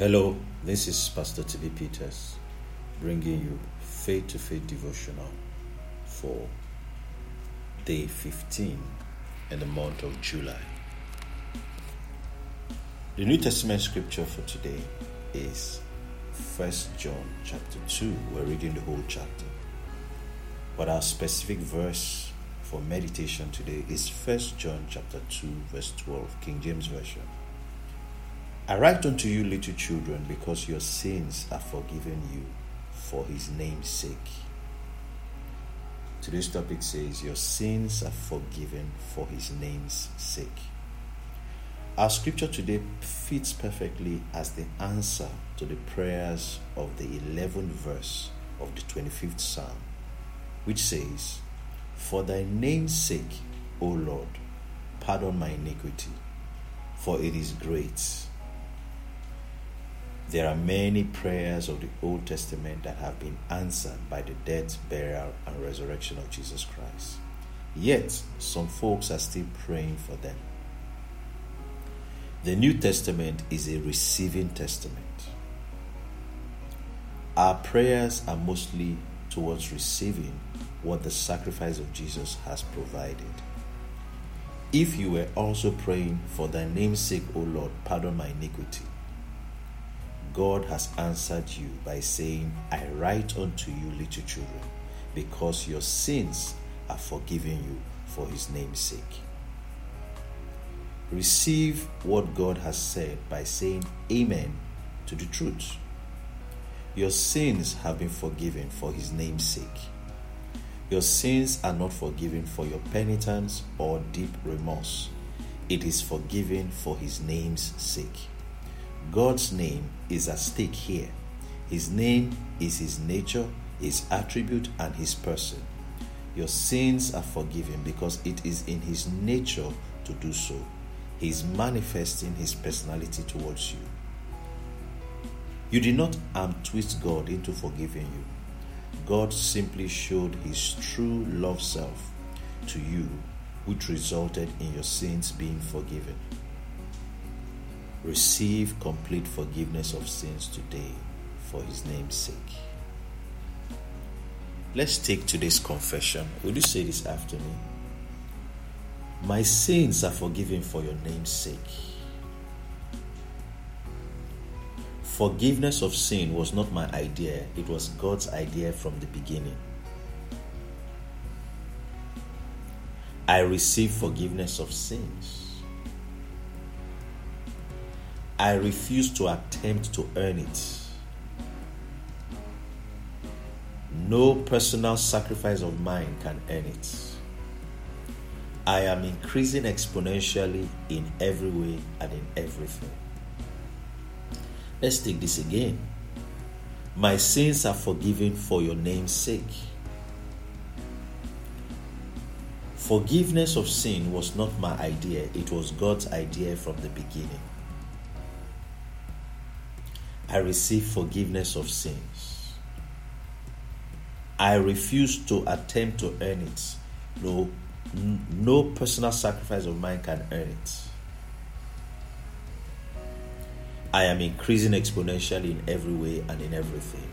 Hello, this is Pastor T.B. Peters bringing you faith to faith devotional for day 15 in the month of July. The New Testament scripture for today is 1 John chapter 2. We're reading the whole chapter. But our specific verse for meditation today is 1 John chapter 2 verse 12, King James Version. I write unto you, little children, because your sins are forgiven you for his name's sake. Today's topic says, Your sins are forgiven for his name's sake. Our scripture today fits perfectly as the answer to the prayers of the 11th verse of the 25th Psalm, which says, For thy name's sake, O Lord, pardon my iniquity, for it is great there are many prayers of the Old Testament that have been answered by the death, burial, and resurrection of Jesus Christ. Yet, some folks are still praying for them. The New Testament is a receiving testament. Our prayers are mostly towards receiving what the sacrifice of Jesus has provided. If you were also praying for thy name's sake, O Lord, pardon my iniquity, God has answered you by saying, I write unto you, little children, because your sins are forgiven you for his name's sake. Receive what God has said by saying Amen to the truth. Your sins have been forgiven for his name's sake. Your sins are not forgiven for your penitence or deep remorse. It is forgiven for his name's sake. God's name is at stake here. His name is His nature, His attribute, and His person. Your sins are forgiven because it is in His nature to do so. He is manifesting His personality towards you. You did not arm twist God into forgiving you. God simply showed His true love self to you, which resulted in your sins being forgiven. Receive complete forgiveness of sins today for his name's sake. Let's take today's confession. Will you say this after me? My sins are forgiven for your name's sake. Forgiveness of sin was not my idea, it was God's idea from the beginning. I receive forgiveness of sins. I refuse to attempt to earn it. No personal sacrifice of mine can earn it. I am increasing exponentially in every way and in everything. Let's take this again. My sins are forgiven for your name's sake. Forgiveness of sin was not my idea, it was God's idea from the beginning. I receive forgiveness of sins. I refuse to attempt to earn it. No, no personal sacrifice of mine can earn it. I am increasing exponentially in every way and in everything.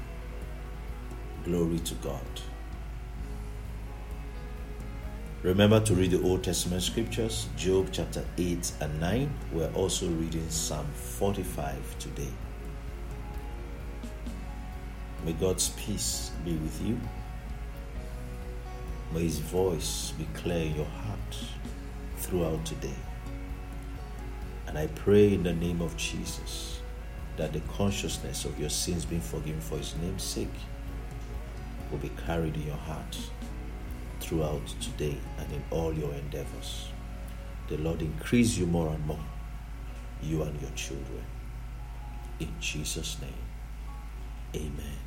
Glory to God. Remember to read the Old Testament scriptures, Job chapter 8 and 9. We're also reading Psalm 45 today. May God's peace be with you. May His voice be clear in your heart throughout today. And I pray in the name of Jesus that the consciousness of your sins being forgiven for His name's sake will be carried in your heart throughout today and in all your endeavors. The Lord increase you more and more, you and your children. In Jesus' name, amen.